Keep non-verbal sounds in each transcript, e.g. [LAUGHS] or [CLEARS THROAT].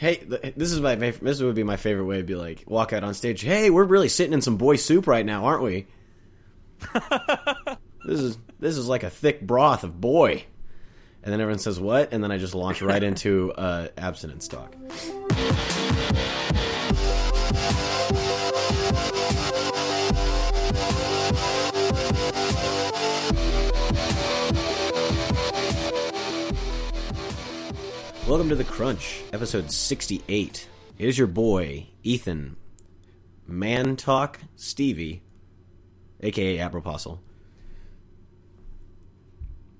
Hey, this is my this would be my favorite way to be like walk out on stage. Hey, we're really sitting in some boy soup right now, aren't we? [LAUGHS] this is this is like a thick broth of boy. And then everyone says what? And then I just launch right into uh, abstinence talk. Welcome to the Crunch, episode 68. It is your boy, Ethan, Man Talk Stevie, aka Bropostle.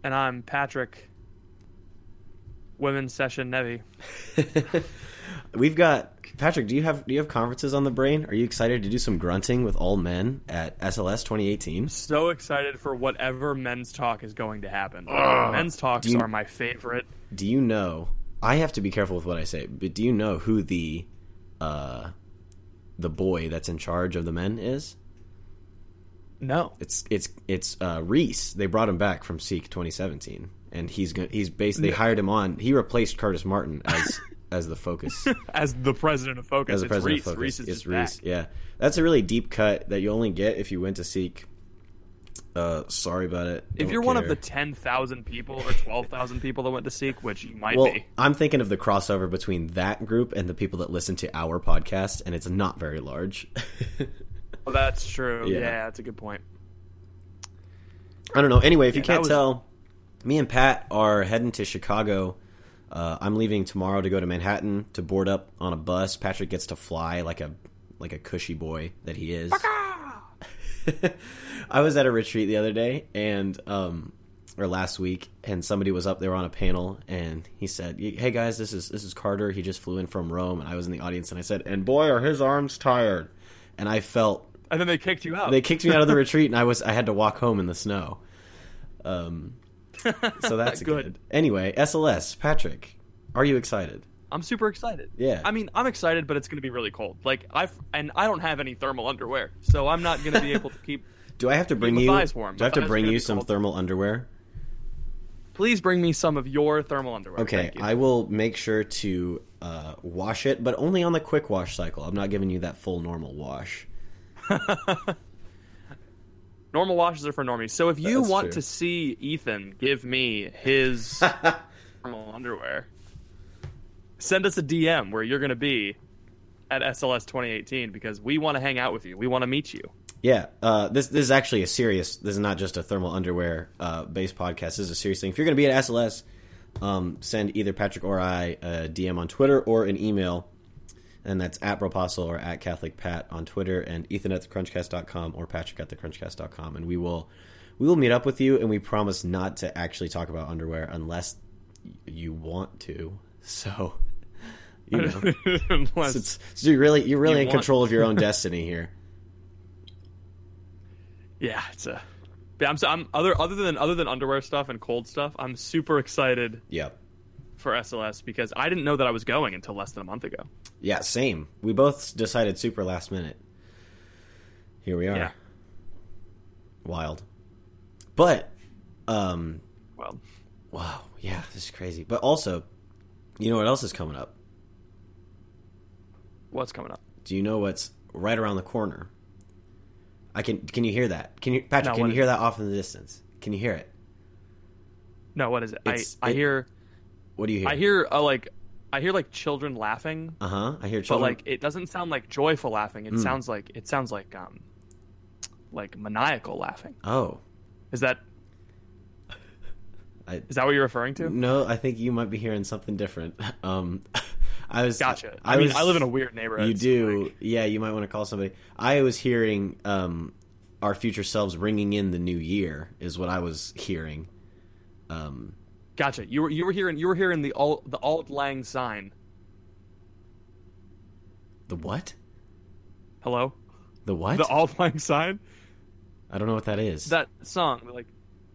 And I'm Patrick, Women's Session Nevi. [LAUGHS] We've got Patrick. Do you have do you have conferences on the brain? Are you excited to do some grunting with all men at SLS 2018? So excited for whatever men's talk is going to happen. men's talks you- are my favorite. Do you know? I have to be careful with what I say, but do you know who the uh the boy that's in charge of the men is? No. It's it's it's uh, Reese. They brought him back from Seek 2017, and he's go- he's based. They hired him on. He replaced Curtis Martin as [LAUGHS] as the focus [LAUGHS] As the president of Focus, as the it's president Reese. of focus. Reese is it's Reese. back. Yeah, that's a really deep cut that you only get if you went to Seek. Uh, sorry about it. If Don't you're one of the 10,000 people or 12,000 people that went to Seek, which you might well, be, I'm thinking of the crossover between that group and the people that listen to our podcast, and it's not very large. [LAUGHS] well, that's true. Yeah. Yeah. that's a good point. I don't know. Anyway, if you can't was- tell, me and Pat are heading to Chicago. Uh, I'm leaving tomorrow to go to Manhattan to board up on a bus. Patrick gets to fly like a like a cushy boy that he is. [LAUGHS] I was at a retreat the other day and um or last week and somebody was up there on a panel and he said, "Hey guys, this is this is Carter. He just flew in from Rome." And I was in the audience and I said, "And boy, are his arms tired." And I felt And then they kicked you out. they kicked me out of the retreat and I was I had to walk home in the snow. Um [LAUGHS] so that's good. Good. Anyway, SLS, Patrick, are you excited? I'm super excited. Yeah. I mean, I'm excited, but it's going to be really cold. Like I've and I don't have any thermal underwear, so I'm not going to be [LAUGHS] able to keep. Do I have to bring you thighs warm. Do I have to bring you some cold. thermal underwear? Please bring me some of your thermal underwear. Okay. I will make sure to uh, wash it, but only on the quick wash cycle. I'm not giving you that full normal wash. [LAUGHS] Normal washes are for normies. So if you That's want true. to see Ethan give me his [LAUGHS] thermal underwear, send us a DM where you're going to be at SLS 2018 because we want to hang out with you. We want to meet you. Yeah, uh, this this is actually a serious. This is not just a thermal underwear uh, based podcast. This is a serious thing. If you're going to be at SLS, um, send either Patrick or I a DM on Twitter or an email, and that's at Bropostle or at Catholic Pat on Twitter, and Ethan at thecrunchcast.com or Patrick at thecrunchcast.com, and we will we will meet up with you, and we promise not to actually talk about underwear unless you want to. [LAUGHS] So, you know, [LAUGHS] Unless- it's, so you're really you're really You in want- control of your own [LAUGHS] destiny here. yeah, it's a. But I'm, I'm other other than other than underwear stuff and cold stuff. I'm super excited Yep. for SLS because I didn't know that I was going until less than a month ago. Yeah, same. We both decided super last minute. Here we are. Yeah. Wild. But um Well, wow, yeah, this is crazy. But also, you know what else is coming up? What's coming up? Do you know what's right around the corner? I can can you hear that? Can you Patrick, No, can you hear that off in the distance? Can you hear it? No, what is it? I It's- I it- hear What do you hear? I hear uh, like I hear like children laughing, Uh-huh. I hear children, but like it doesn't sound like joyful laughing. It sounds like it sounds like um like maniacal laughing. Oh. Is that I is that what you're referring to? No, I think you might be hearing something different. [LAUGHS] Um I was Gotcha. I, mean, was- I live in a weird neighborhood. You do, like, yeah. You might want to call somebody. I was hearing um, our future selves ringing in the new year is what I was hearing. Um, gotcha. You were you were hearing you were hearing the alt the Auld Lang Syne. The what? Hello? The what? The Auld Lang Syne? I don't know what that is. That song, like,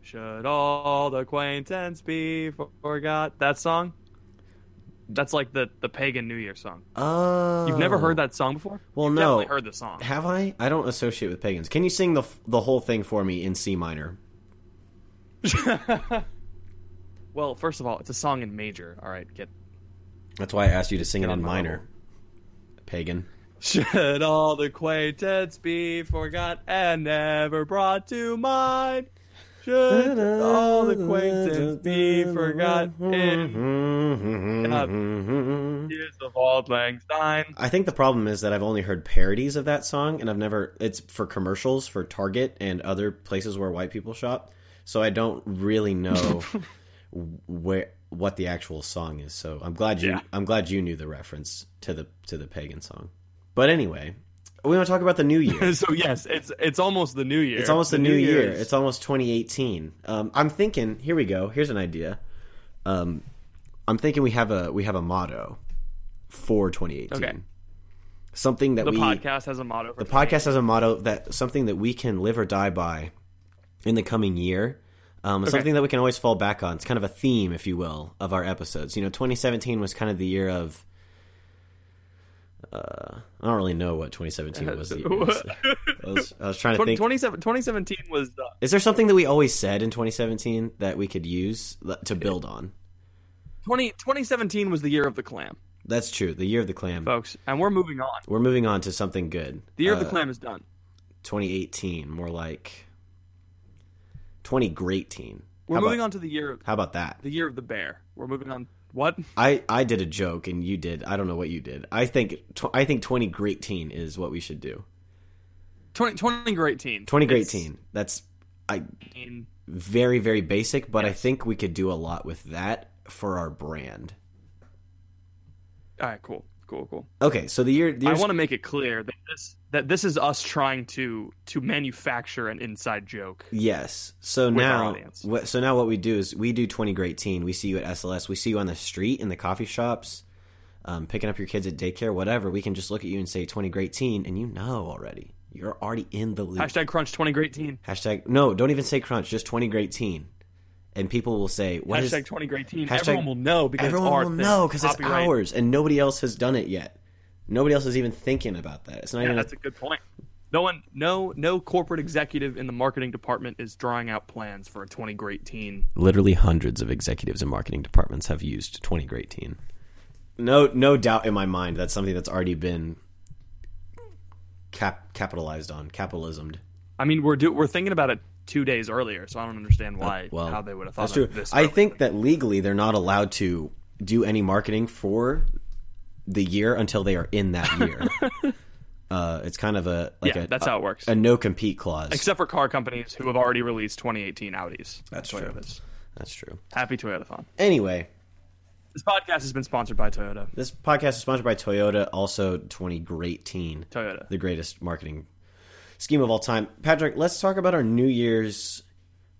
should all the acquaintance be forgot? That song? That's like the, the pagan New Year song. oh, You've never heard oh. that song before? Well, no You've no. definitely heard the song. Have I? I don't associate with pagans. Can you sing the the whole thing for me in C minor? [LAUGHS] [LAUGHS] well, first of all, it's a song in major. All right, get That's why I asked you to sing it in minor. level. Pagan. Should all the acquaintance be forgot and never brought to mind? Should all the acquaintance be forgotten? [LAUGHS] years of Auld Lang Syne? I think the problem is that I've only heard parodies of that song, and I've never. It's for commercials for Target and other places where white people shop, so I don't really know [LAUGHS] where what the actual song is. So I'm glad you. Yeah. I'm glad you knew the reference to the to the pagan song. But anyway, we want to talk about the new year. [LAUGHS] so yes, it's it's almost the new year. It's almost the, new, year. Year's- It's almost 2018. Um, I'm thinking. Here we go. Here's an idea. Um, I'm thinking we have a we have a motto for 2018. Okay. Something that the we podcast has a motto. For the podcast has a motto that something that we can live or die by in the coming year. Um, Okay. Something that we can always fall back on. It's kind of a theme, if you will, of our episodes. You know, 2017 was kind of the year of. Uh, I don't really know what 2017 was. [LAUGHS] The year. I was, I was trying to think. 2017 was uh, Is there something that we always said in 2017 that we could use to build on? 20, 2017 was the year of the clam, That's true. The year of the clam. folks, and we're moving on. We're moving on to something good. The year of the Uh, clam is done. 2018, more like 20 great teen. We're how moving about, on to the year Of, How about that? the year of the bear. We're moving on. What? I, I did a joke and you did. I don't know what you did. I think tw- I think 20 great teen is what we should do. 20, 20 great teen. 20 great It's- teen. That's I very very basic, but I think we could do a lot with that for our brand. All right, cool, cool, cool. Okay, so the year the I want to make it clear that this that this is us trying to to manufacture an inside joke. Yes. So now, what, so now what we do is we do twenty great teen. We see you at SLS. We see you on the street in the coffee shops, um, picking up your kids at daycare, whatever. We can just look at you and say twenty great teen, and you know already. You're already in the loop. Hashtag crunch 20 great teen. Hashtag no, don't even say crunch. Just twenty great teen, and people will say what is Hashtag 20 great teen. Hashtag- Everyone will know because everyone it's our will thing. know because it's ours, and nobody else has done it yet. Nobody else is even thinking about that. It's not Yeah, even. that's a good point. No one, no, no corporate executive in the marketing department is drawing out plans for a 20 great teen. literally hundreds of executives in marketing departments have used 20 great teen no no doubt in my mind that's something that's already been cap- capitalized on capitalismed I mean, we're do, we're thinking about it two days earlier, so I don't understand why well how they would have thought that's true this. i early. think that legally they're not allowed to do any marketing for the year until they are in that year [LAUGHS] uh, it's kind of a like yeah, a, that's how it works. a no compete clause Except for car companies who have already released 2018 Audis. That's true. that's true Happy Toyotathon. anyway This podcast has been sponsored by Toyota. this podcast is sponsored by toyota also 20 great teen Toyota. the greatest marketing scheme of all time. Patrick, let's talk about our New Year's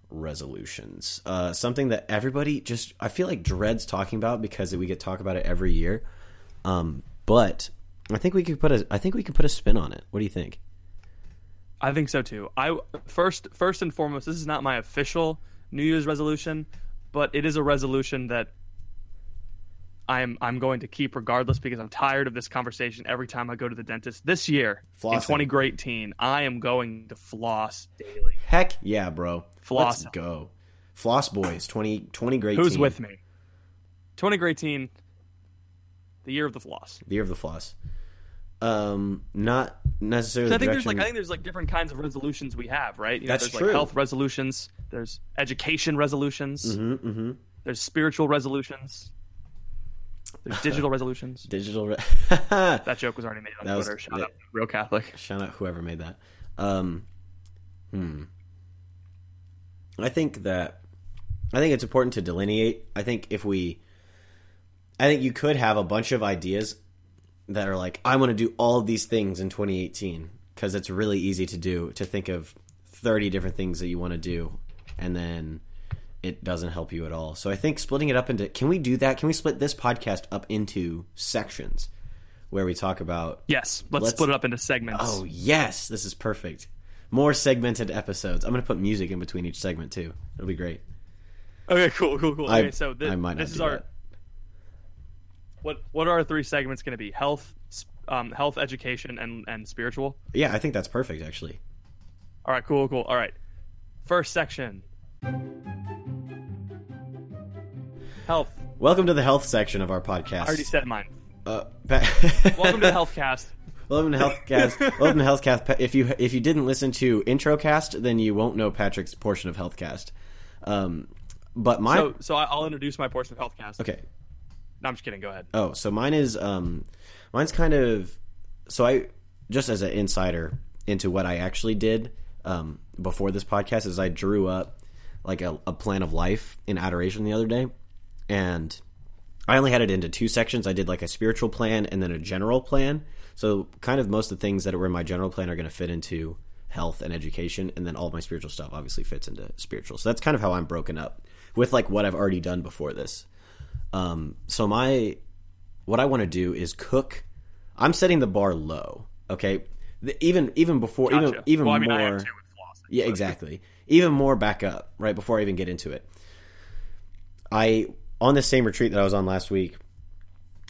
resolutions. Uh, something that everybody just I feel like dreads talking about because we get talk about it every year. Um, but I think we could put a I think we could put a spin on it. What do you think? I think so too. I first first and foremost, this is not my official New Year's resolution, but it is a resolution that I'm I'm going to keep regardless because I'm tired of this conversation every time I go to the dentist. This year, in Flossing. 20 great teen, I am going to floss daily. Heck yeah, bro. Floss. Let's go. Floss boys, 20, 20 great Who's with me? 20 great teen, the year of the floss. The year of the floss. Um, not necessarily. I think there's like I think there's like different kinds of resolutions we have, right? You know, That's there's true. like health resolutions, there's education resolutions, Mhm, mhm. there's spiritual resolutions, there's digital resolutions. [LAUGHS] digital. Re- [LAUGHS] That joke was already made on That was- Twitter. Shout that- out, real Catholic. Shout out whoever made that. Um, hmm. I think that I think it's important to delineate. I think if we, I think you could have a bunch of ideas that are like, I want to do all of these things in 2018 because it's really easy to do. To think of 30 different things that you want to do, and then it doesn't help you at all. So I think splitting it up into can we do that? Can we split this podcast up into sections? where we talk about. Yes, let's, Let's- split it up into segments. Oh yes, this is perfect. More segmented episodes. I'm gonna put music in between each segment too. It'll be great. Okay, cool, cool, cool. I- Okay, so thi- I might not this is do our that. what what are our three segments going to be? Health, um, health, education, and and spiritual. Yeah, I think that's perfect actually. All right, cool, cool. All right, first section. Health. Welcome to the health section of our podcast. I already said mine. Uh, pa- [LAUGHS] Welcome to the Healthcast. Welcome to Healthcast. [LAUGHS] Welcome to Healthcast. Pa- If you if you didn't listen to Introcast, then you won't know Patrick's portion of Healthcast. Um, but my So, so I'll introduce my portion of Healthcast. okay. No, I'm just kidding. Go ahead. Oh, so mine is um, mine's kind of so I just as an insider into what I actually did um, before this podcast is I drew up like a, a plan of life in adoration the other day, and I only had it into two sections. I did like a spiritual plan and then a general plan. So kind of most of the things that were in my general plan are going to fit into health and education, and then all of my spiritual stuff obviously fits into spiritual. So that's kind of how I'm broken up with like what I've already done before this. Um, so my what I want to do is cook. I'm setting the bar low. Okay, the, even even before even Gotcha. even well, I mean, more. I am too with flossing. Yeah, exactly. Even more back up, right before I even get into it. I on the same retreat that I was on last week,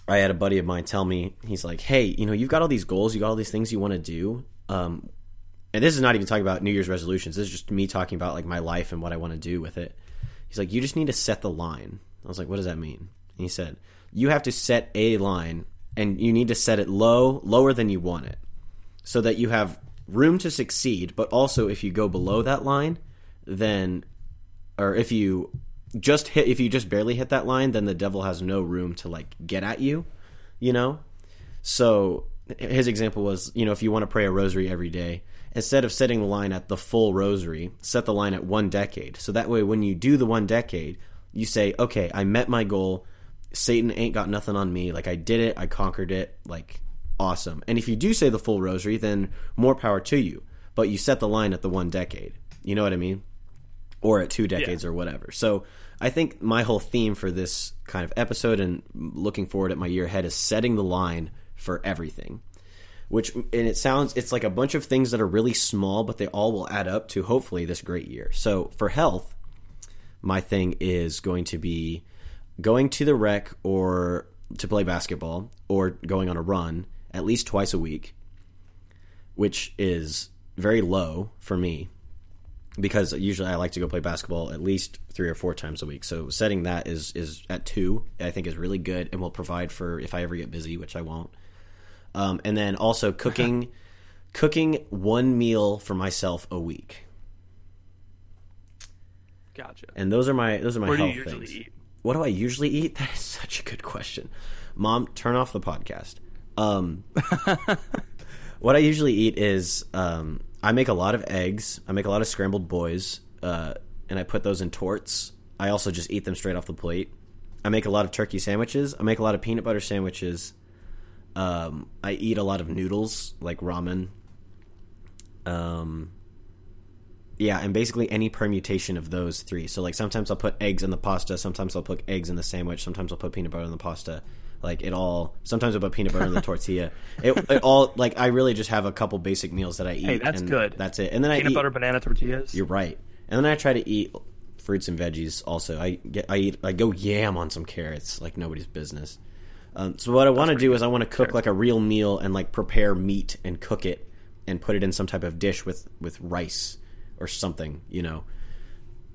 I had a buddy of mine tell me, he's like, "Hey, you know, you've got all these goals, you got all these things you want to do." Um, and this is not even talking about New Year's resolutions. This is just me talking about like my life and what I want to do with it. He's like, "You just need to set the line." I was like, "What does that mean?" And he said, "You have to set a line, and you need to set it low, lower than you want it." so that you have room to succeed, but also if you go below that line, then or if you just hit if you just barely hit that line, then the devil has no room to like get at you, you know? So his example was, you know, if you want to pray a rosary every day, instead of setting the line at the full rosary, set the line at one decade. So that way when you do the one decade, you say, "Okay, I met my goal. Satan ain't got nothing on me. Like I did it, I conquered it. Like awesome. And if you do say the full rosary, then more power to you. But you set the line at the one decade. You know what I mean? Or at two decades or whatever. So I think my whole theme for this kind of episode and looking forward at my year ahead is setting the line for everything. Which and it sounds it's like a bunch of things that are really small, but they all will add up to hopefully this great year. So for health, my thing is going to be going to the rec or to play basketball or going on a run at least twice a week, which is very low for me because usually I like to go play basketball at least three or four times a week. So setting that is is at two, I think is really good and will provide for if I ever get busy, which I won't. Um, and then also [LAUGHS] cooking, cooking one meal for myself a week, Gotcha. and those are my those are my Where do you health things. eat? What do I usually eat? [LAUGHS] That is such a good question. Mom, turn off the podcast. Um, [LAUGHS] what I usually eat is um, I make a lot of eggs. I make a lot of scrambled boys, uh, and I put those in torts. I also just eat them straight off the plate. I make a lot of turkey sandwiches. I make a lot of peanut butter sandwiches. Um, I eat a lot of noodles, like ramen. Um, yeah, and basically any permutation of those three. So like sometimes I'll put eggs in the pasta, sometimes I'll put eggs in the sandwich, sometimes I'll put peanut butter in the pasta. Like it all. Sometimes put peanut butter in the [LAUGHS] tortilla. It, it all like I really just have a couple basic meals that I eat. Hey, that's and good. That's it. And then I Peanut eat. butter banana tortillas. You're right. And then I try to eat fruits and veggies. Also, I get I eat I go yam on some carrots like nobody's business. Um, so what I want to do is I want to cook like a real meal and like prepare meat and cook it and put it in some type of dish with with rice or something. You know,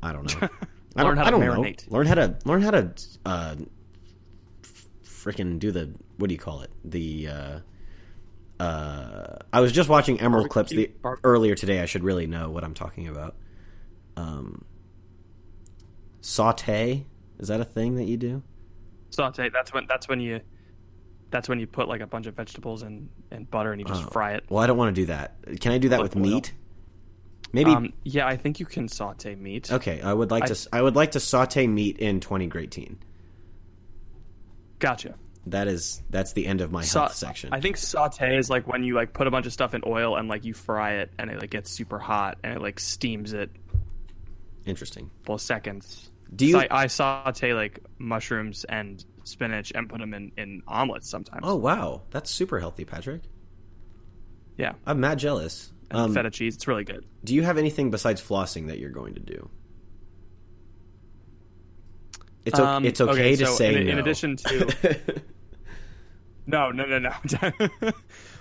I don't know. I Learn don't, I don't know. Learn how to learn how to uh, freaking do the what do you call it the. Uh, uh, I was just watching Emeril clips the, earlier today. I should really know what I'm talking about. Um, saute is that a thing that you do? saute. That's when that's when you that's when you put like a bunch of vegetables and and butter and you just fry it. Well, I don't want to do that. Can I do that Like with meat? Maybe. Um, yeah, I think you can saute meat. okay, I would like I- to. I would like to saute meat in twenty great teen. Gotcha. That is that's the end of my Sa- health section. I think saute is like when you like put a bunch of stuff in oil and like you fry it and it like gets super hot and it like steams it Interesting. for seconds. Do you- So I, I saute like mushrooms and spinach and put them in in omelets sometimes. Oh wow, that's super healthy, Patrick. yeah, I'm mad jealous. and Um, feta cheese. It's really good. do you have anything besides flossing that you're going to do? It's okay, Um, it's okay, to so say in, no. in addition to [LAUGHS] no, no, no, no. [LAUGHS]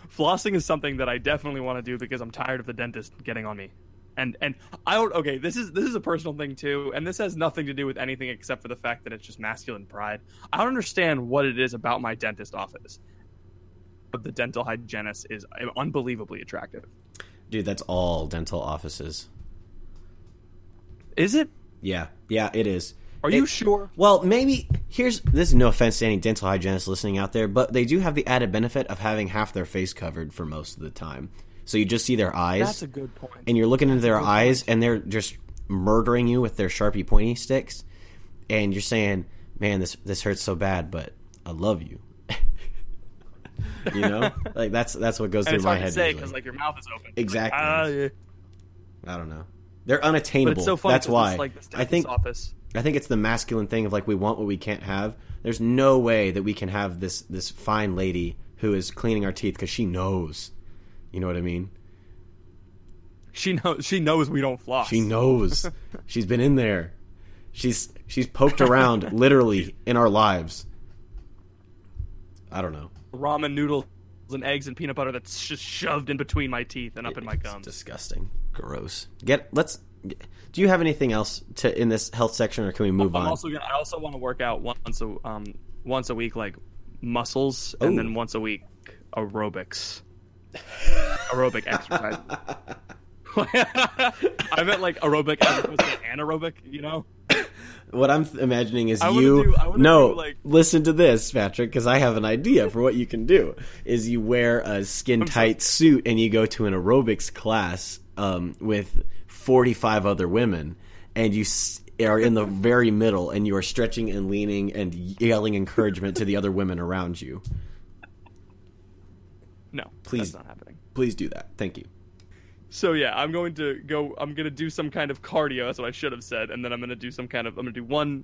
Flossing is something that I definitely want to do because I'm tired of the dentist getting on me. And and I don't okay, this is this is a personal thing too, and this has nothing to do with anything except for the fact that it's just masculine pride. I don't understand what it is about my dentist office. But the dental hygienist is unbelievably attractive. Dude, that's all dental offices. Is it? Yeah, yeah, it is. Are It- you sure? Well, maybe here's this is no offense to any dental hygienists listening out there, but they do have the added benefit of having half their face covered for most of the time. So you just see their eyes, That's a good point. and you're looking into their eyes, and they're just murdering you with their sharpie pointy sticks, and you're saying, "Man, this this hurts so bad, but I love you." [LAUGHS] you know, like that's that's what goes and through it's my hard to head. say because like your mouth is open. Exactly. Ah, yeah. I don't know. They're unattainable. But it's so funny. that's 'cause why. It's like this I think office. I think it's the masculine thing of like we want what we can't have. There's no way that we can have this this fine lady who is cleaning our teeth because she knows. You know what I mean? She knows. She knows we don't floss. She knows. [LAUGHS] she's been in there. She's she's poked around [LAUGHS] literally in our lives. I don't know. ramen noodles and eggs and peanut butter that's just shoved in between my teeth and up in my It's gums. disgusting. Gross. Get let's. Do you have anything else to in this health section, or can we move I'm on? also gonna. I also want to work out once a um once a week, like muscles, and then once a week aerobics. [LAUGHS] aerobic exercise. [LAUGHS] I meant like aerobic as opposed to anaerobic. You know. What I'm th- imagining is I you. do- I no, do, like- listen to this, Patrick, because I have an idea for what you can do. Is you wear a skin tight suit and you go to an aerobics class um, with 45 other women, and you are in the very middle, and you are stretching and leaning and yelling encouragement to the other women around you. No, Please. that's not happening. Please do that. Thank you. So yeah, I'm going to go. I'm going to do some kind of cardio. That's what I should have said, and then I'm going to do some kind of. I'm going to do one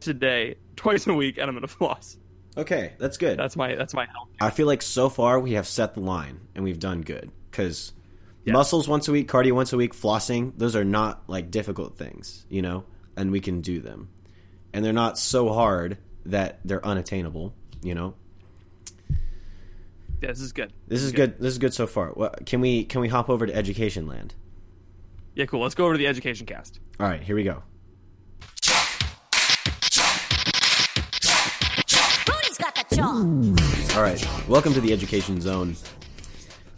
today, twice a week, and I'm going [LAUGHS] to floss. Okay, that's good. That's my. That's my health. I feel like so far we have set the line and we've done good because Yes. muscles once a week, cardio once a week, flossing, those are not like difficult things, you know, and we can do them. And they're not so hard that they're unattainable, you know. Yeah, this is good. This is good. This is good so far. What, can we can we hop over to education land? Yeah, cool. Let's go over to the education cast. All right, here we go. Who's got the chalk? All right, welcome to the education zone.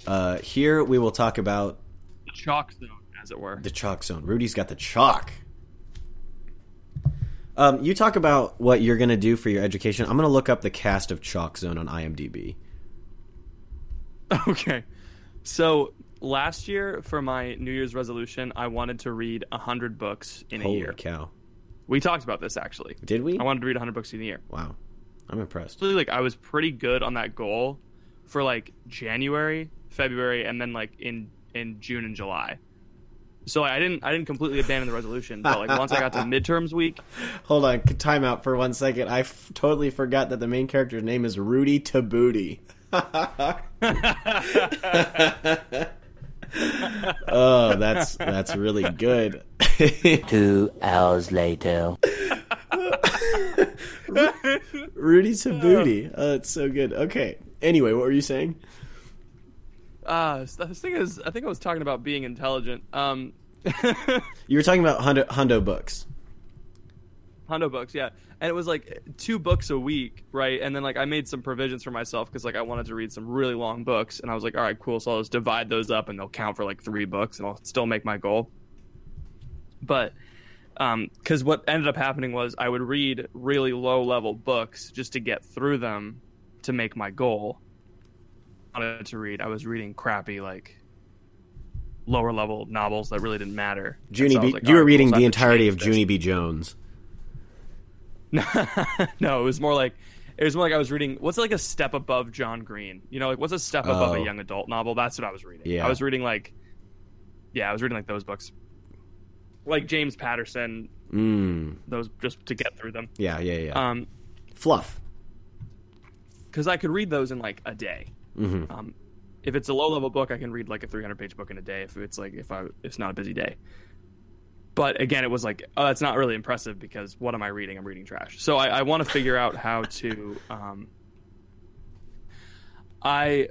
Uh, here we will talk about The chalk zone, as it were. The chalk zone. Rudy's got the chalk. Um, you talk about what you're going to do for your education. I'm going to look up the cast of Chalk Zone on IMDb. [LAUGHS] Okay. So last year for my New Year's resolution, I wanted to read hundred books in a Holy year. cow! We talked about this actually. Did we? I wanted to read hundred books in a year. Wow, I'm impressed. Really, like I was pretty good on that goal for like January, February, and then like in in June and July. So like, I didn't I didn't completely abandon the resolution, but like once I got to [LAUGHS] midterms week, Hold on, time out for one second. I f- totally forgot that the main character's name is Rudy Tabootie. [LAUGHS] oh, that's that's really good. [LAUGHS] Two hours later. Rudy Tabootie. Oh, it's so good. Okay. Anyway, what were you saying? uh, the thing is, I think I was talking about being intelligent. Um, [LAUGHS] You were talking about Hundo, Hundo books. Hundo books, yeah. And it was like two books a week, right? And then like I made some provisions for myself because like I wanted to read some really long books, and I was like, all right, cool. So I'll just divide those up, and they'll count for like three books, and I'll still make my goal. But um, because what ended up happening was I would read really low level books just to get through them to make my goal. I wanted to read. I was reading crappy like lower level novels that really didn't matter. Junie so B. like, you were right, reading cool, so I the entirety of this. Junie B. Jones. [LAUGHS] no, it was more like it was more like I was reading what's like a step above John Green. You know, like what's a step above Oh. a young adult novel? That's what I was reading. Yeah. I was reading like Yeah, I was reading like those books. Like James Patterson, Mm. those just to get through them. Yeah, yeah, yeah. Um fluff. Because I could read those in like a day. Mm-hmm. Um, if it's a low level book, I can read like a 300 page book in a day. If it's like if I it's not a busy day. But again, it was like, oh, that's not really impressive because what am I reading? I'm reading trash. So I, I want to figure out how to. Um, I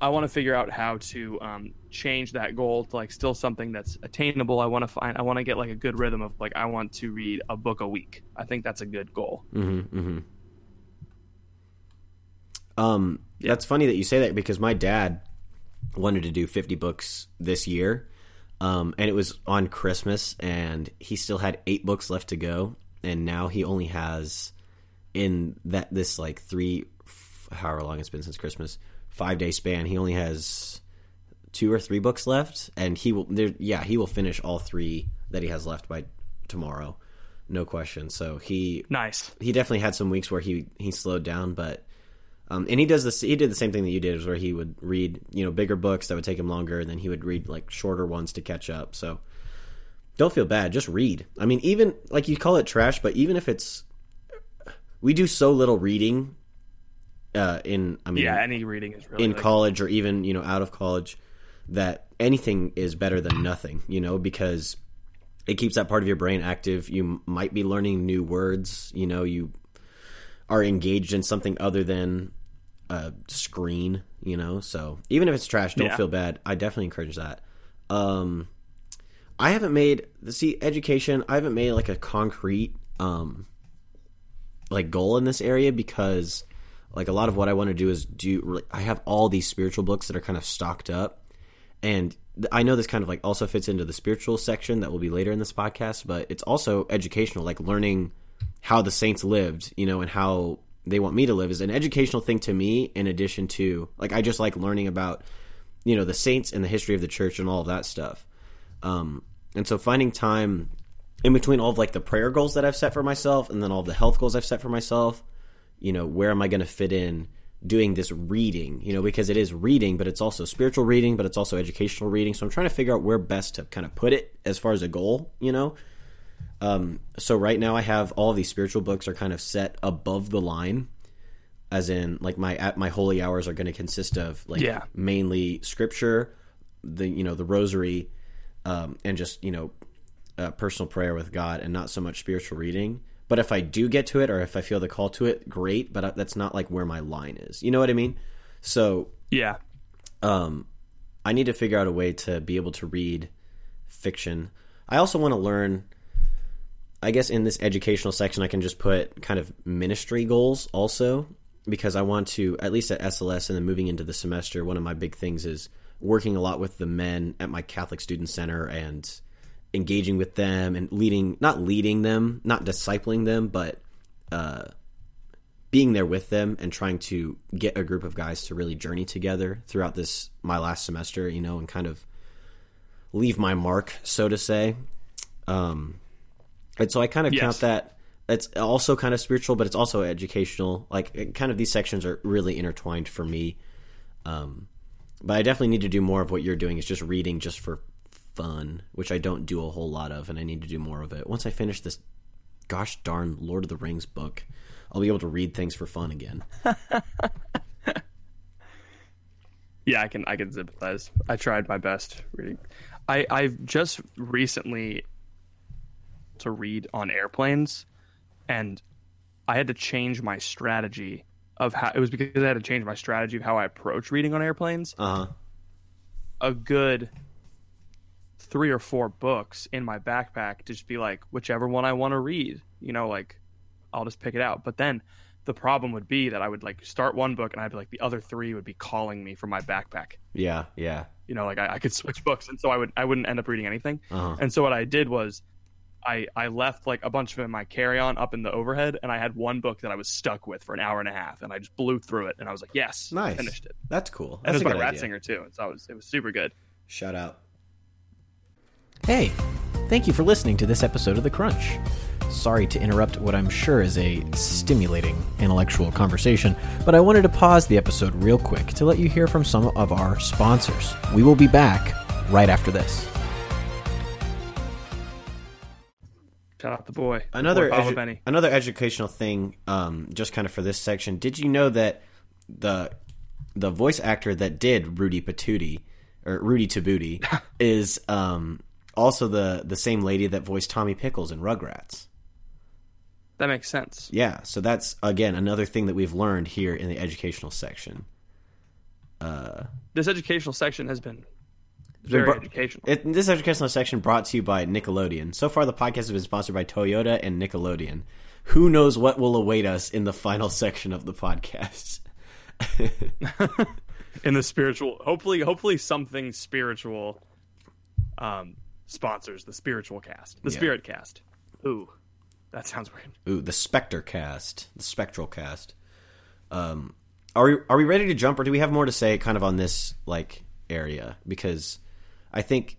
I want to figure out how to um, change that goal to like still something that's attainable. I want to find. I want to get like a good rhythm of like I want to read a book a week. I think that's a good goal. Mm-hmm, mm-hmm. Um, that's funny that you say that because my dad wanted to do 50 books this year, um, and it was on Christmas, and he still had eight books left to go, and now he only has in that this like three, f- however long it's been since Christmas, five day span, he only has two or three books left, and he will, there, yeah, he will finish all three that he has left by tomorrow, no question. So he Nice. he definitely had some weeks where he he slowed down, but um, and he does this. He did the same thing that you did, is where he would read you know bigger books that would take him longer, and then he would read like shorter ones to catch up. So don't feel bad, just read. I mean, even like you call it trash, but even if it's we do so little reading uh, in I mean Yeah, any reading is really in like, college or even you know out of college that anything is better than nothing you know because it keeps that part of your brain active you m- might be learning new words you know you are engaged in something other than a screen you know? So even if it's trash don't Yeah. feel bad. I definitely encourage that. Um i haven't made the see education i haven't made like a concrete um like goal in this area because like a lot of what I want to do is do I have all these spiritual books that are kind of stocked up. And I know this kind of like also fits into the spiritual section that will be later in this podcast but it's also educational like learning how the saints lived you know and how they want me to live is an educational thing to me in addition to like I just like learning about you know the saints and the history of the church and all of that stuff um and so finding time in between all of like the prayer goals that I've set for myself and then all the health goals I've set for myself, you know, where am I going to fit in doing this reading, you know, because it is reading, but it's also spiritual reading, but it's also educational reading. So I'm trying to figure out where best to kind of put it as far as a goal, you know. Um, so right now I have all these spiritual books are kind of set above the line, as in like my at my holy hours are going to consist of like Yeah. mainly scripture, the you know the rosary, um, and just you know uh, personal prayer with God and not so much spiritual reading. But if I do get to it or if I feel the call to it, great. But that's not like where my line is. You know what I mean? So Yeah. um, I need to figure out a way to be able to read fiction. I also want to learn. I guess in this educational section, I can just put kind of ministry goals also because I want to at least at SLS and then moving into the semester. One of my big things is working a lot with the men at my Catholic Student Center and engaging with them and leading, not leading them, not discipling them, but uh, being there with them and trying to get a group of guys to really journey together throughout this my last semester, you know, and kind of leave my mark, so to say. Um, and so I kind of Yes. count that. It's also kind of spiritual, but it's also educational. Like, it- kind of these sections are really intertwined for me. Um, but I definitely need to do more of what you're doing. Is just reading just for fun, which I don't do a whole lot of, and I need to do more of it. Once I finish this, gosh darn Lord of the Rings book, I'll be able to read things for fun again. [LAUGHS] Yeah, I can I can sympathize. I tried my best reading. I I've just recently to read on airplanes, and I had to change my strategy of how it was because I had to change my strategy of how I approach reading on airplanes. Uh huh. A good three or four books in my backpack to just be like whichever one I want to read. You know, like I'll just pick it out. But then the problem would be that I would like start one book and I'd be like the other three would be calling me from my backpack Yeah, yeah. you know like I, I could [LAUGHS] switch books and so i would i wouldn't end up reading anything Uh-huh. and so what i did was i i left like a bunch of it in my carry-on up in the overhead and i had one book that i was stuck with for an hour and a half and i just blew through it and i was like yes I Nice. finished it That's cool. and That's it a was by idea. Ratzinger too and so it was, it was super good Shout out. Hey, thank you for listening to this episode of The Crunch. Sorry to interrupt what I'm sure is a stimulating intellectual conversation, but I wanted to pause the episode real quick to let you hear from some of our sponsors. We will be back right after this. Shout out the boy. Another boy, edu- another educational thing, um, just kind of for this section. Did you know that the the voice actor that did Rudy Patootie or Rudy Tabootie [LAUGHS] is um, also the the same lady that voiced Tommy Pickles in Rugrats? That makes sense. Yeah, so that's again another thing that we've learned here in the educational section. This educational section has been very bro- educational. It, this educational section brought to you by Nickelodeon. So far, the podcast has been sponsored by Toyota and Nickelodeon. Who knows what will await us in the final [LAUGHS] section of the podcast? [LAUGHS] in the spiritual hopefully hopefully something spiritual um sponsors the spiritual cast the Yeah. spirit cast ooh that sounds weird Ooh, the Spectre cast, the Spectral cast. Um, are we are we ready to jump, or do we have more to say, kind of on this like area? Because I think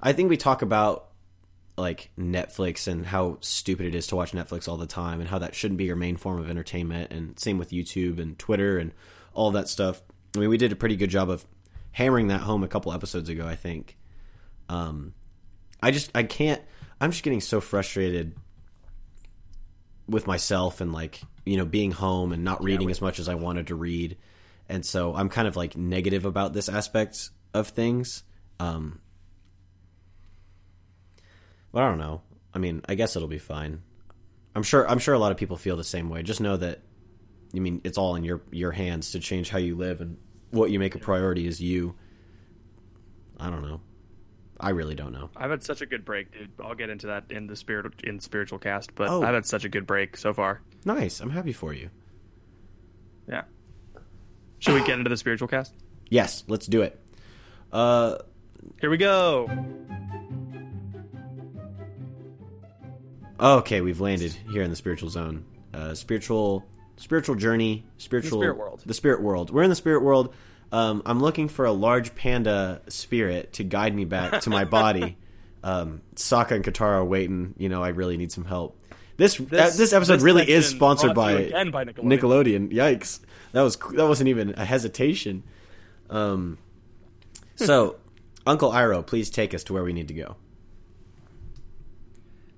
I think we talk about like Netflix and how stupid it is to watch Netflix all the time, and how that shouldn't be your main form of entertainment, and same with YouTube and Twitter and all that stuff. I mean, we did a pretty good job of hammering that home a couple episodes ago, I think. Um, I just I can't. I'm just getting so frustrated with myself and like you know being home and not reading as much as I wanted to read, and so I'm kind of like negative about this aspect of things. Um, but I don't know. I mean, I guess it'll be fine. I'm sure. I'm sure a lot of people feel the same way. Just know that. I mean, it's all in your your hands to change how you live and what you make a priority is you. I don't know. I really don't know. i've had such a good break dude i'll get into that in the spirit in spiritual cast but Oh. i've had such a good break so far Nice. I'm happy for you. yeah should we get into the spiritual cast Yes, let's do it. Uh, here we go Okay, we've landed here in the spiritual zone. Uh, spiritual, spiritual journey, spiritual spirit world. The spirit world. We're in the spirit world. Um, I'm looking for a large panda spirit to guide me back to my body. [LAUGHS] Um, Sokka and Katara are waiting. You know, I really need some help. This this, this episode this really is sponsored brought by, you again by Nickelodeon. Yikes! That was that wasn't even a hesitation. Um, so, Uncle Iroh, please take us to where we need to go.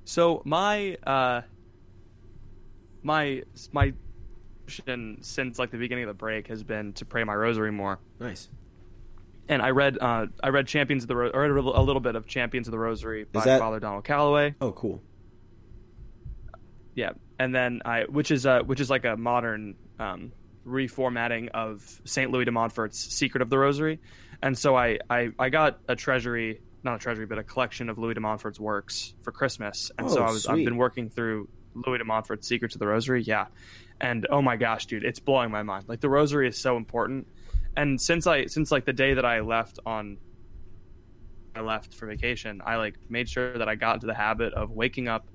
So my uh my my mission since like the beginning of the break has been to pray my rosary more. Nice. And I read uh I read Champions of the Ro- or read a little bit of Champions of the Rosary by that- Father Donald Calloway. Oh, cool. Yeah. And then I which is uh which is like a modern um reformatting of St. Louis de Montfort's Secret of the Rosary. And so I I I got a treasury not a treasury, but a collection of Louis de Montfort's works for Christmas. And so Oh, I was sweet. I've been working through Louis de Montfort's Secrets of the Rosary. Yeah. And oh my gosh, dude, it's blowing my mind. Like the rosary is so important. And since I since like the day that I left on I left for vacation, I like made sure that I got into the habit of waking up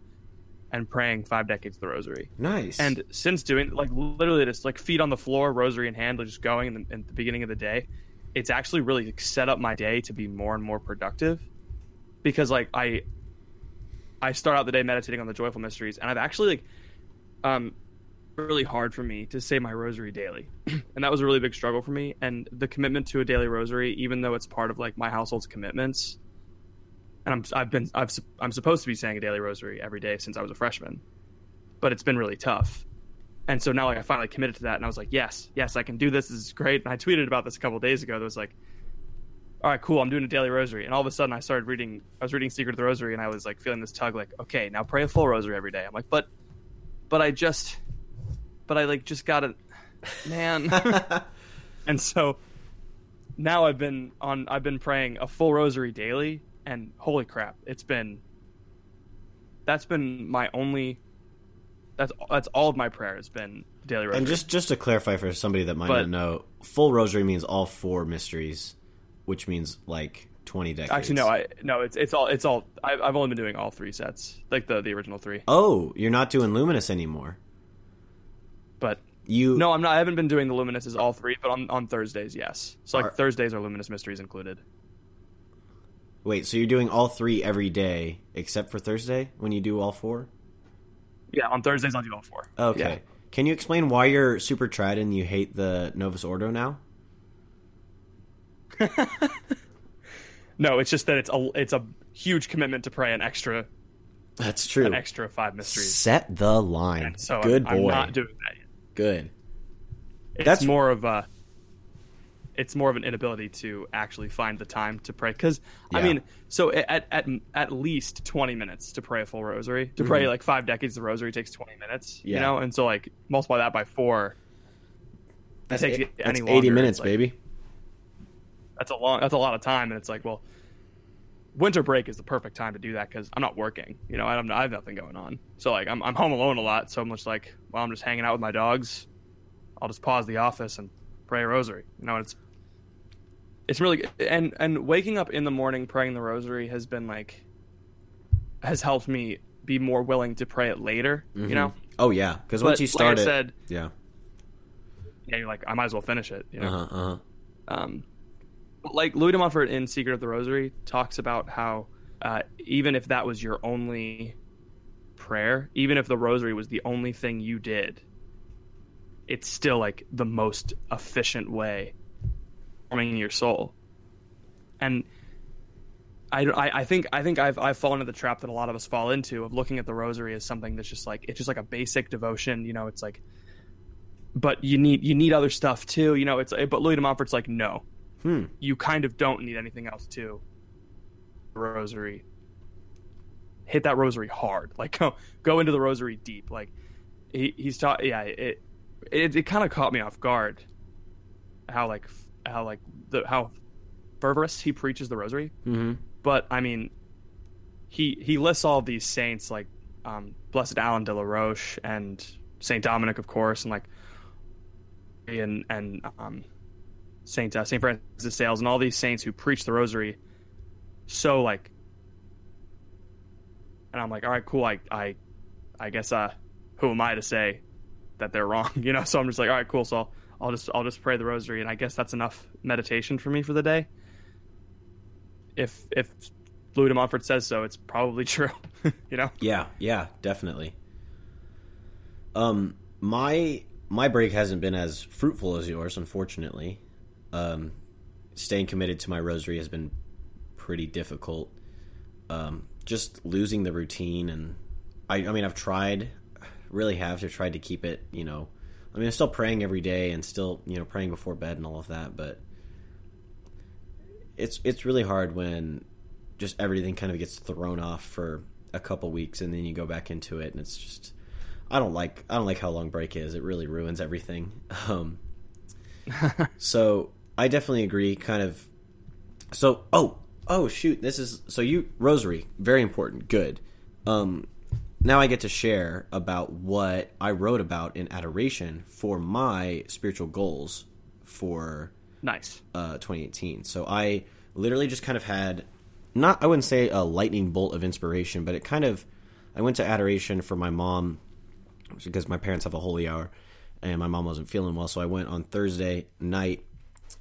and praying five decades of the rosary. Nice. And since doing like literally just like feet on the floor, rosary in hand, like, just going in the, in the beginning of the day, it's actually really set up my day to be more and more productive because like I I start out the day meditating on the joyful mysteries, and I've actually like um really hard for me to say my rosary daily, [CLEARS THROAT] and that was a really big struggle for me. And the commitment to a daily rosary, even though it's part of like my household's commitments, and I'm I've been I've I'm supposed to be saying a daily rosary every day since I was a freshman, but it's been really tough. And so now, like, I finally committed to that, and I was like, "Yes, yes, I can do this. This is great." And I tweeted about this a couple days ago. That was like, "All right, cool. I'm doing a daily rosary." And all of a sudden, I started reading. I was reading Secret of the Rosary, and I was like feeling this tug, like, "Okay, now pray a full rosary every day." I'm like, "But, but I just, but I like just got it, man." [LAUGHS] and so now I've been on. I've been praying a full rosary daily, and holy crap, it's been. That's been my only. That's that's all of my prayer has been daily rosary. And just just to clarify for somebody that might But- not know, full rosary means all four mysteries, which means like twenty decades. Actually, no, I no, it's it's all it's all. I, I've only been doing all three sets, like the the original three. Oh, you're not doing luminous anymore. But You no, I'm not. I haven't been doing the luminouses all three, but on on Thursdays, yes. So like Are- Thursdays are luminous mysteries included. wait. So you're doing all three every day except for Thursday when you do all four. Yeah, on Thursdays I'll do all four. Okay. Yeah. Can you explain why you're super tried and you hate the Novus Ordo now? [LAUGHS] No, it's just that it's a it's a huge commitment to pray an extra That's true. an extra five mysteries. Set the line. And so Good I'm, boy. I'm not doing that yet. Good. It's That's- more of a it's more of an inability to actually find the time to pray because I mean, so at at at least twenty minutes to pray a full rosary. To pray like five decades of the rosary takes twenty minutes. Mm-hmm. Yeah. You know, and so like multiply that by four. That's, takes eight- that's any 80 minutes, like- baby. That's a long. That's a lot of time, and it's like, well, winter break is the perfect time to do that because I'm not working. You know, I, don't, I have nothing going on. So like, I'm I'm home alone a lot. So I'm just like, well, I'm just hanging out with my dogs. I'll just pause the office and pray a rosary. You know, and it's it's really and and waking up in the morning praying the rosary has been like has helped me be more willing to pray it later. You know, Oh yeah, because once you start like I it, said, yeah. yeah, you're like, I might as well finish it. You know. Uh huh. Uh huh. Um, but like Louis de Montfort in Secret of the Rosary talks about how uh, even if that was your only prayer, even if the Rosary was the only thing you did, it's still like the most efficient way forming your soul. And I, I, I think I think I've I've fallen into the trap that a lot of us fall into of looking at the Rosary as something that's just like it's just like a basic devotion. You know, it's like but you need you need other stuff too. You know, it's but Louis de Montfort's like, no, Hmm. you kind of don't need anything else too. Rosary, hit that rosary hard. Like go go into the rosary deep. Like he, he's taught. Yeah, it it, it kind of caught me off guard. How like how like the how fervorous he preaches the rosary. Mm-hmm. But I mean, he he lists all these saints like um, Blessed Alan de la Roche and Saint Dominic, of course, and like and and um, Saint uh, Saint Francis de Sales and all these saints who preach the Rosary. So like, and I'm like, all right, cool. I I I guess uh, who am I to say that they're wrong? [LAUGHS] You know. So I'm just like, all right, cool. So I'll, I'll just I'll just pray the Rosary, and I guess that's enough meditation for me for the day. If if Louis de Montfort says so, it's probably [LAUGHS] true. you know. Yeah, yeah, definitely. Um, my my break hasn't been as fruitful as yours, unfortunately. Um, staying committed to my rosary has been pretty difficult. Um, just losing the routine, and I, I mean, I've tried, really have to try to keep it. You know, I mean, I'm still praying every day and still, you know, praying before bed and all of that, but it's it's really hard when just everything kind of gets thrown off for a couple weeks and then you go back into it and it's just I don't like I don't like how long break is. It really ruins everything. [LAUGHS] Um, [LAUGHS] so I definitely agree. Kind of. So oh oh shoot, this is so you rosary very important. Good. Um, now I get to share about what I wrote about in adoration for my spiritual goals for Nice. uh, 2018. So I literally just kind of had not I wouldn't say a lightning bolt of inspiration, but it kind of I went to adoration for my mom because my parents have a holy hour and my mom wasn't feeling well, so I went on Thursday night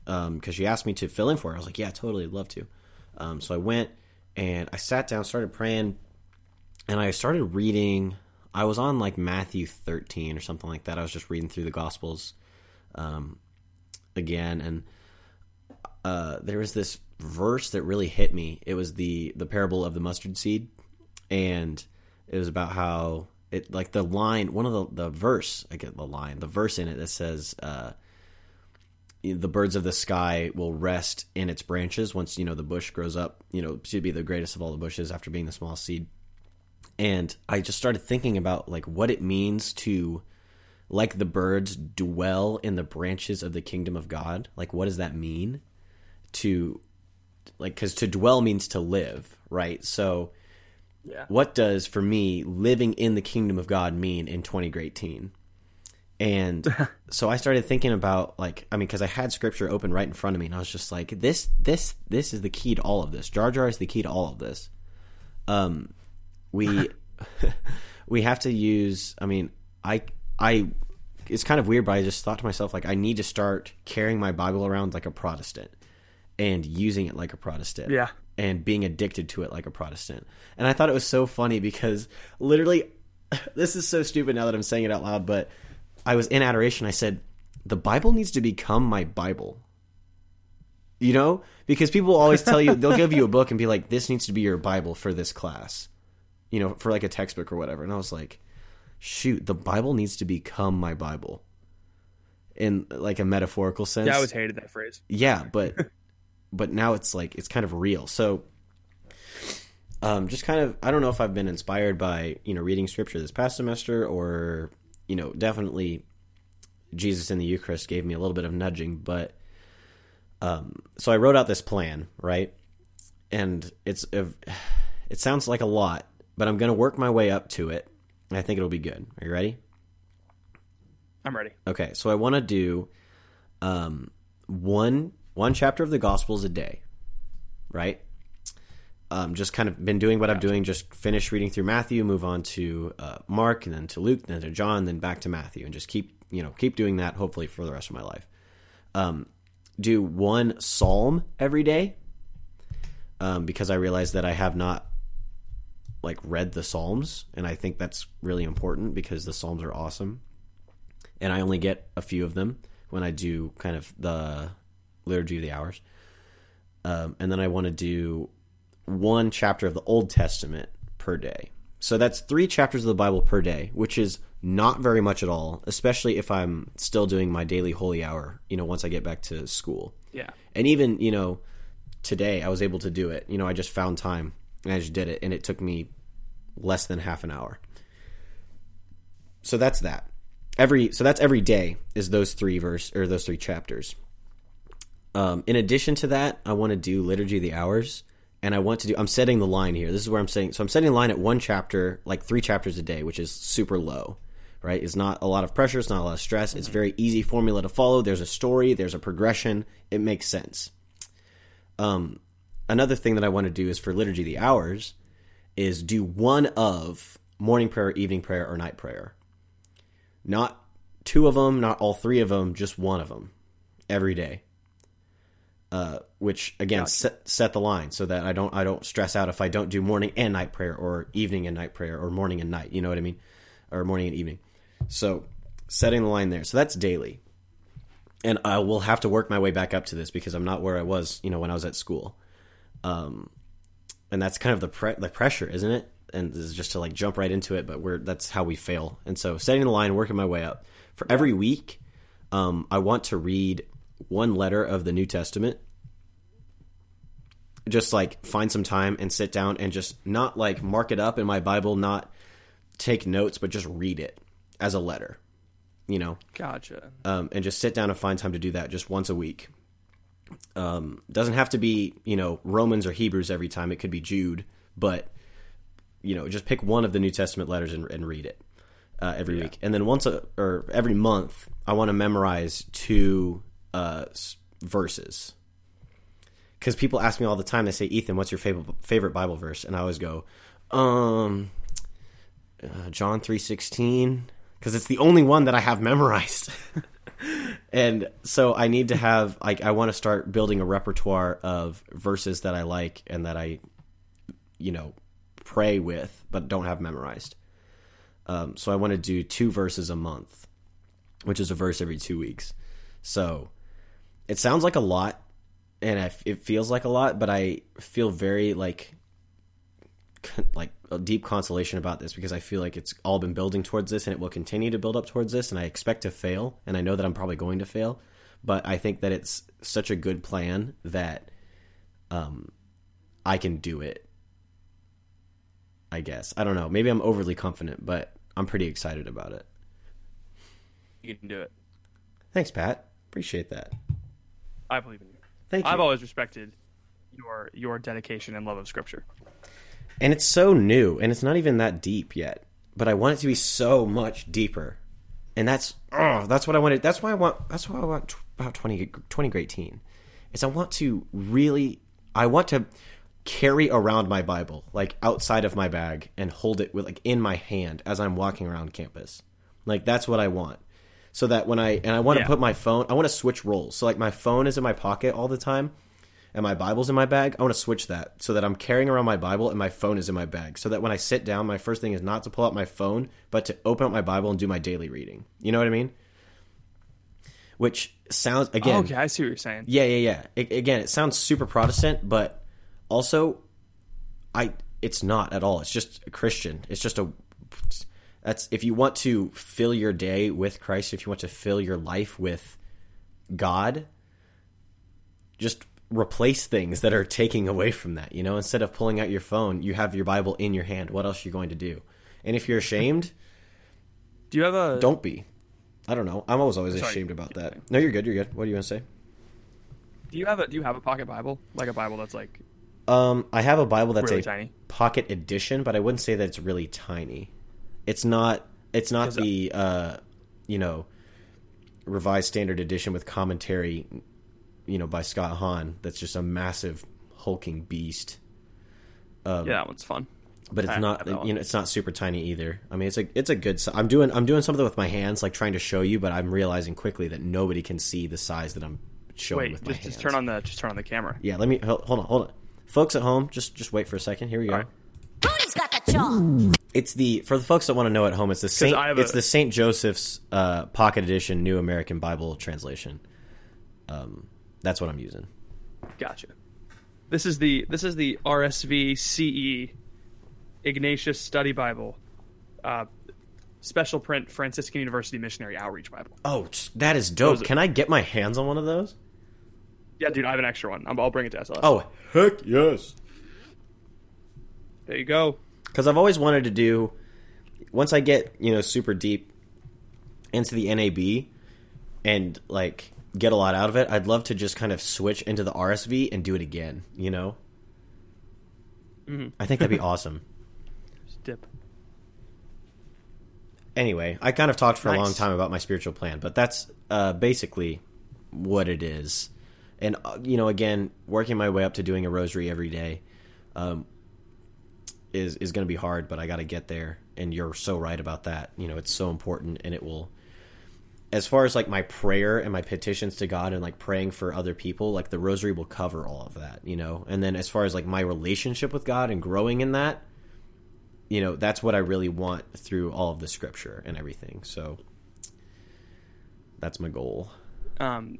because she asked me to fill in for her. I was like, yeah, totally, I'd love to. Um, so I went and I sat down, started praying, and I started reading. I was on like Matthew 13 or something like that. I was just reading through the Gospels um, again, and uh, there was this verse that really hit me. It was the the parable of the mustard seed, and it was about how it like the line one of the the verse I get the line the verse in it that says uh, the birds of the sky will rest in its branches once you know the bush grows up. You know to be the greatest of all the bushes after being the small seed. And I just started thinking about like what it means to like the birds dwell in the branches of the kingdom of God. Like what does that mean? To like cuz to dwell means to live, right? So Yeah. what does for me living in the kingdom of God mean in 2018? And [LAUGHS] so I started thinking about like I mean because I had scripture open right in front of me and I was just like this this this is the key to all of this. Jar Jar is the key to all of this. Um we [LAUGHS] we have to use I mean I I it's kind of weird but I just thought to myself like I need to start carrying my Bible around like a Protestant and using it like a Protestant Yeah. and being addicted to it like a Protestant. And I thought it was so funny because literally, [LAUGHS] this is so stupid now that I'm saying it out loud, but I was in adoration. I said, the Bible needs to become my Bible. You know? Because people always tell you, they'll give you a book and be like, this needs to be your Bible for this class. You know, for like a textbook or whatever. And I was like, shoot, the Bible needs to become my Bible in like a metaphorical sense. Yeah, I always hated that phrase. Yeah, [LAUGHS] but but now it's like it's kind of real. So um just kind of I don't know if I've been inspired by, you know, reading scripture this past semester or you know, definitely Jesus in the Eucharist gave me a little bit of nudging, but um so I wrote out this plan, right? And it's it sounds like a lot, but I'm going to work my way up to it. And I think it'll be good. Are you ready? I'm ready. Okay, so I want to do um, one one chapter of the Gospels a day, right? Um, just kind of been doing what I'm doing. Just finish reading through Matthew, move on to uh, Mark, and then to Luke, then to John, then back to Matthew, and just keep you know keep doing that. Hopefully for the rest of my life. Um, do one psalm every day um, because I realize that I have not like read the Psalms, and I think that's really important because the Psalms are awesome and I only get a few of them when I do kind of the liturgy of the hours. Um, and then I want to do one chapter of the Old Testament per day. So that's three chapters of the Bible per day, which is not very much at all, especially if I'm still doing my daily holy hour, you know, once I get back to school. Yeah. And even, you know, today I was able to do it. You know, I just found time and I just did it, and it took me less than half an hour. So that's that every so that's every day is those three verse or those three chapters. Um, in addition to that, I want to do liturgy of the hours, and I want to do. I'm setting the line here. This is where I'm saying. So I'm setting the line at one chapter, like three chapters a day, which is super low. Right? It's not a lot of pressure. It's not a lot of stress. It's very easy formula to follow. There's a story. There's a progression. It makes sense. Um, another thing that I want to do is for liturgy the hours, is do one of morning prayer, evening prayer, or night prayer not two of them, not all three of them, just one of them every day. Uh, which again Gotcha. set, set the line so that I don't I don't stress out if I don't do morning and night prayer or evening and night prayer or morning and night. You know what I mean? Or morning and evening. So setting the line there. So that's daily. And I will have to work my way back up to this because I'm not where I was, you know, when I was at school. Um, and that's kind of the pre- the pressure, isn't it? And this is just to like jump right into it, but we're that's how we fail. And so setting the line, working my way up. For every week, um, I want to read one letter of the New Testament. Just like find some time and sit down and just not like mark it up in my Bible, not take notes, but just read it as a letter. You know, Gotcha. um, and just sit down and find time to do that just once a week. Um, doesn't have to be you know Romans or Hebrews every time. It could be Jude, but you know just pick one of the New Testament letters and, and read it uh, every week. And then once a or every month, I want to memorize two uh, verses. Because people ask me all the time, they say, "Ethan, what's your favorite favorite Bible verse?" And I always go, um, uh, John three sixteen, because it's the only one that I have memorized. [LAUGHS] and so I need to have like I want to start building a repertoire of verses that I like and that I, you know, pray with but don't have memorized. Um, so I want to do two verses a month, which is a verse every two weeks. So it sounds like a lot, and it feels like a lot, but I feel very like like a deep consolation about this because I feel like it's all been building towards this and it will continue to build up towards this and I expect to fail and I know that I'm probably going to fail but I think that it's such a good plan that um I can do it I guess I don't know maybe I'm overly confident but I'm pretty excited about it You can do it. thanks Pat appreciate that I believe in you. thank you I've always respected your your dedication and love of scripture. And it's so new and it's not even that deep yet but i want it to be so much deeper. And that's oh that's what i wanted that's why i want that's why i want t- about 20 20 great teen is i want to really i want to carry around my bible like outside of my bag and hold it with like in my hand as i'm walking around campus. Like that's what i want. So that when i and i want Yeah. to put my phone i want to switch roles. So like my phone is in my pocket all the time and my Bible's in my bag, I want to switch that so that I'm carrying around my Bible and my phone is in my bag. So that when I sit down, my first thing is not to pull out my phone, but to open up my Bible and do my daily reading. You know what I mean? Which sounds oh, again, okay, I see what you're saying. yeah, yeah, yeah. A- again, it sounds super Protestant, but also, I it's not at all. It's just a Christian. It's just a that's if you want to fill your day with Christ, if you want to fill your life with God, just replace things that are taking away from that. You know, instead of pulling out your phone, you have your Bible in your hand. What else are you going to do? And if you're ashamed, [LAUGHS] Do you have a don't be. I don't know. I'm always always Sorry. ashamed about that. No, you're good. You're good. What do you want to say? Do you have a Do you have a pocket Bible? Like a Bible that's like Um, I have a Bible that's Really a tiny? pocket edition, but I wouldn't say that it's really tiny. It's not. It's not the uh, you know, revised standard edition with commentary, you know, by Scott Hahn. That's just a massive hulking beast. yeah, that one's fun. But it's I not. have. You know, it's not super tiny either. I mean, it's a it's a good. si- I'm doing I'm doing something with my hands, like trying to show you, but I'm realizing quickly that nobody can see the size that I'm showing Wait, with my just, hands. just turn on the just turn on the camera. Yeah, let me hold, hold on, hold on, folks at home. Just just wait for a second. Here we go. All right. Brody's got the chalk. It's the for the folks that want to know at home. It's the Saint. A- It's the Saint Joseph's uh, Pocket Edition New American Bible Translation. Um, that's what I'm using. Gotcha. This is the this is the RSV CE Ignatius Study Bible, uh, special print Franciscan University Missionary Outreach Bible. Oh, that is dope. Can I get my hands on one of those? Yeah, dude, I have an extra one. I'm, I'll bring it to SLS. Oh, heck yes. there you go. Because I've always wanted to do. Once I get you know super deep into the NAB and like get a lot out of it, I'd love to just kind of switch into the RSV and do it again. You know. I think that'd be [LAUGHS] awesome. Just dip. anyway, I kind of talked for a long time about my spiritual plan, but that's uh, basically what it is. And uh, you know, again, working my way up to doing a rosary every day um, is is going to be hard, but I got to get there. And you're so right about that. You know, it's so important, and it will. As far as like my prayer and my petitions to God and like praying for other people, like the rosary will cover all of that, you know. And then as far as like my relationship with God and growing in that, you know that's what i really want through all of the scripture and everything so that's my goal Um,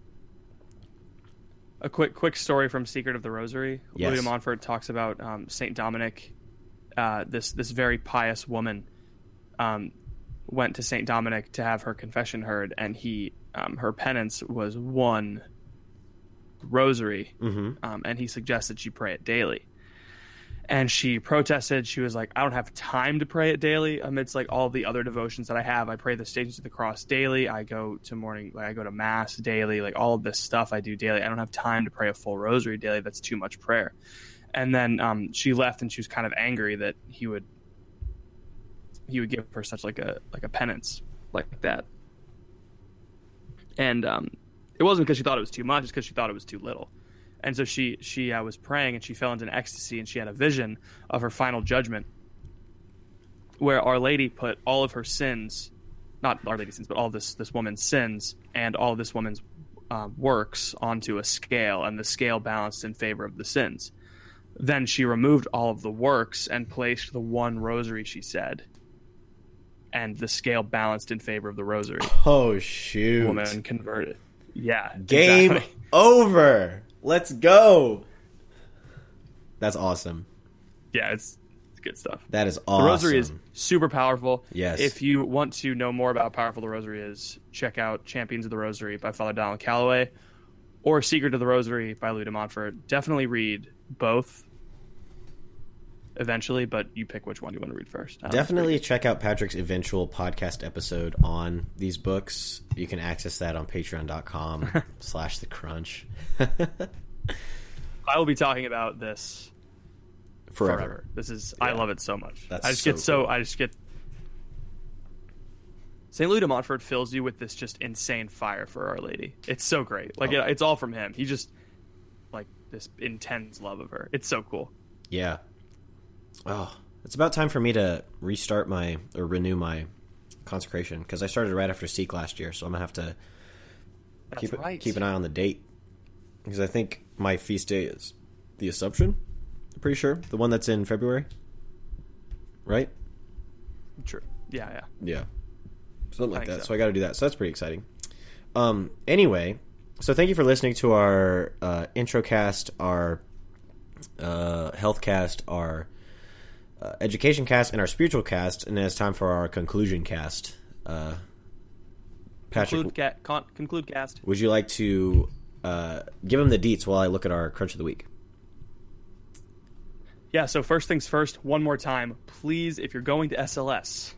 a quick quick story from Secret of the Rosary. Yes. De Montfort talks about um, Saint Dominic. Uh, this this very pious woman um, went to Saint Dominic to have her confession heard, and he um, her penance was one rosary, mm-hmm. um, and he suggested she pray it daily. And she protested. She was like, "I don't have time to pray it daily amidst like all the other devotions that I have. I pray the Stations of the Cross daily. I go to morning, like I go to mass daily. Like all of this stuff I do daily. I don't have time to pray a full rosary daily. That's too much prayer." And then um, she left, and she was kind of angry that he would he would give her such like a like a penance like that. And um, it wasn't because she thought it was too much; it's because she thought it was too little. And so she she uh, was praying, and she fell into an ecstasy, and she had a vision of her final judgment, where Our Lady put all of her sins, not Our Lady's sins, but all this this woman's sins and all this woman's uh, works onto a scale, and the scale balanced in favor of the sins. Then she removed all of the works and placed the one rosary. She said, and the scale balanced in favor of the rosary. oh shoot Woman converted. Yeah, game exactly. [LAUGHS] over let's go that's awesome Yeah, it's, it's good stuff. that is awesome. The rosary is super powerful. Yes. If you want to know more about how powerful the rosary is, check out Champions of the Rosary by Father Donald Calloway or Secret of the Rosary by Louis de Montfort. Definitely read both eventually, but you pick which one you want to read first. I don't know, it's definitely check out patrick's eventual podcast episode on these books you can access that on patreon.com [LAUGHS] slash the crunch [LAUGHS] I will be talking about this forever, forever. This is I love it so much. That's I just so get so cool. I just get St. Louis de Montfort fills you with this just insane fire for Our Lady. It's so great. Like Oh. it, it's all from him. He just like this intense love of her. It's so cool. Yeah. Oh, it's about time for me to restart my or renew my consecration because I started right after Seek last year, so I'm gonna have to That's keep right. keep an eye on the date because I think my feast day is the Assumption. I'm pretty sure the one that's in February, right? True. Yeah, yeah. Yeah, something like that. so. So, I got to do that. So that's pretty exciting. Um. Anyway, so thank you for listening to our uh, intro cast, our uh, health cast, our uh, education cast and our spiritual cast, and then it's time for our conclusion cast. Uh, Patrick, Conclude, ca- con- conclude cast. would you like to uh, give him the deets while I look at our crunch of the week? Yeah, so first things first, one more time. Please, if you're going to SLS,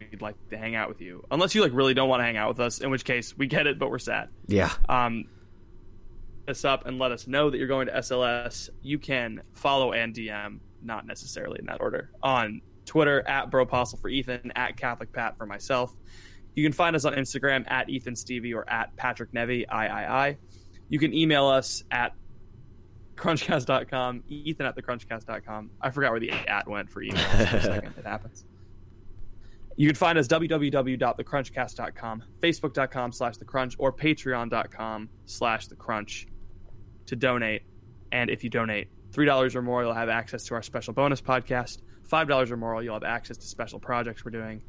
we'd like to hang out with you. Unless you like really don't want to hang out with us, in which case we get it, but we're sad. Yeah, Um us up and let us know that you're going to SLS. You can follow and DM, not necessarily in that order, on Twitter at Bropostle for Ethan, at Catholic Pat for myself. You can find us on Instagram at Ethan Stevie or at Patrick Nevy, III. You can email us at crunchcast.com, ethan at thecrunchcast.com. I forgot where the at went for email. for second. It happens. You can find us www.thecrunchcast.com, facebook.com slash thecrunch, or patreon.com slash thecrunch to donate. And if you donate $3 or more, you'll have access to our special bonus podcast. $5 or more, you'll have access to special projects we're doing.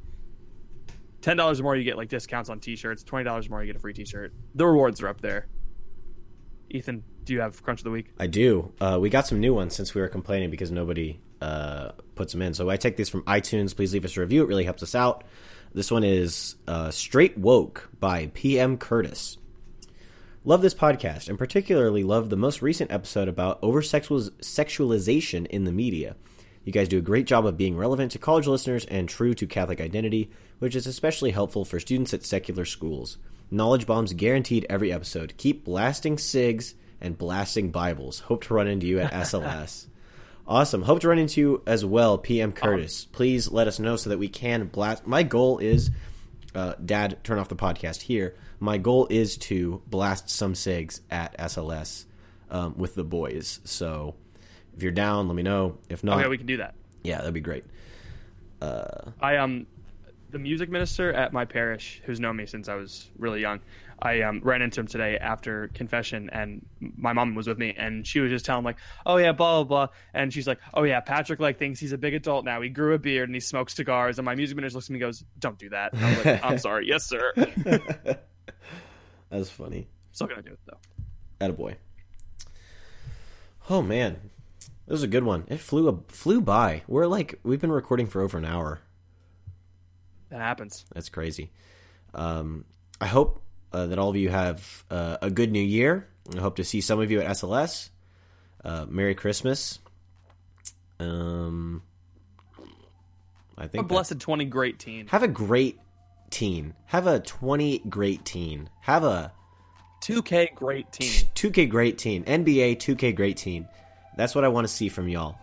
$10 or more, you get like discounts on t-shirts. $20 or more, you get a free t-shirt. The rewards are up there. Ethan, do you have Crunch of the Week? I do. Uh, we got some new ones since we were complaining because nobody uh, puts them in. So I take these from iTunes. Please leave us a review. It really helps us out. This one is uh, Straight Woke by PM Curtis. Love this podcast, and particularly love the most recent episode about over sexualization in the media. You guys do a great job of being relevant to college listeners and true to Catholic identity, which is especially helpful for students at secular schools. Knowledge bombs guaranteed every episode. Keep blasting SIGs and blasting Bibles. Hope to run into you at SLS. [LAUGHS] awesome. Hope to run into you as well, PM Curtis. Please let us know so that we can blast. My goal is, uh, Dad, turn off the podcast here. My goal is to blast some SIGs at SLS um, with the boys. So if you're down, let me know. If not, Okay, we can do that. yeah, that'd be great. I um the music minister at my parish, who's known me since I was really young, I um, ran into him today after confession, and my mom was with me, and she was just telling him like, "Oh yeah, blah blah blah," and she's like, "Oh yeah, Patrick like thinks he's a big adult now. He grew a beard and he smokes cigars." And my music minister looks at me and goes, "Don't do that." And I'm like, "I'm [LAUGHS] sorry, yes sir." [LAUGHS] That's funny. Still gonna do it though. Attaboy. Oh man, this was a good one. It flew a, flew by. We're like we've been recording for over an hour. That happens. That's crazy. Um, I hope uh, that all of you have uh, a good New Year. I hope to see some of you at SLS. Uh, Merry Christmas. Um, I think a blessed twenty great teen. have a great teen. Have a twenty great teen. Have a 2K great teen. [LAUGHS] 2K great teen. NBA 2K great teen. That's what I want to see from y'all.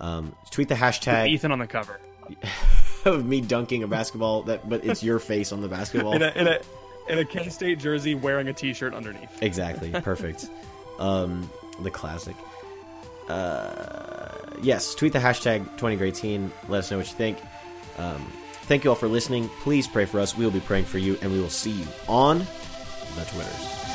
Um, tweet the hashtag Ethan on the cover. [LAUGHS] [LAUGHS] of me dunking a basketball that, but it's your face on the basketball. In a in a in a State jersey wearing a t shirt underneath. Exactly. [LAUGHS] Perfect. um, the classic. Uh, yes, tweet the hashtag 20 great teen. Let us know what you think. Um, thank you all for listening. Please pray for us. We will be praying for you, and we will see you on the Twitters.